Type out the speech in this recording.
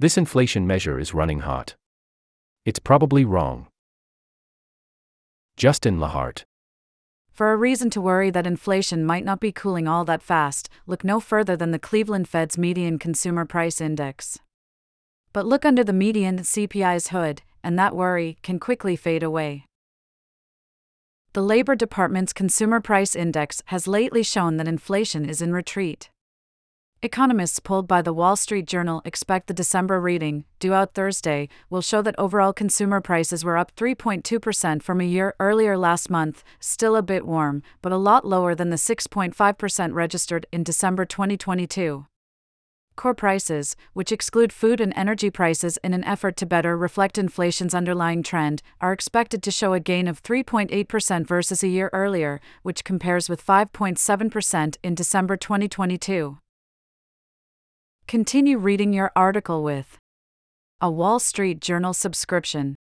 This inflation measure is running hot. It's probably wrong. Justin Lahart. For a reason to worry that inflation might not be cooling all that fast, look no further than the Cleveland Fed's median consumer price index. But look under the median CPI's hood, and that worry can quickly fade away. The Labor Department's Consumer Price Index has lately shown that inflation is in retreat. Economists polled by the Wall Street Journal expect the December reading, due out Thursday, will show that overall consumer prices were up 3.2% from a year earlier last month, still a bit warm, but a lot lower than the 6.5% registered in December 2022. Core prices, which exclude food and energy prices in an effort to better reflect inflation's underlying trend, are expected to show a gain of 3.8% versus a year earlier, which compares with 5.7% in December 2022. Continue reading your article with a Wall Street Journal subscription.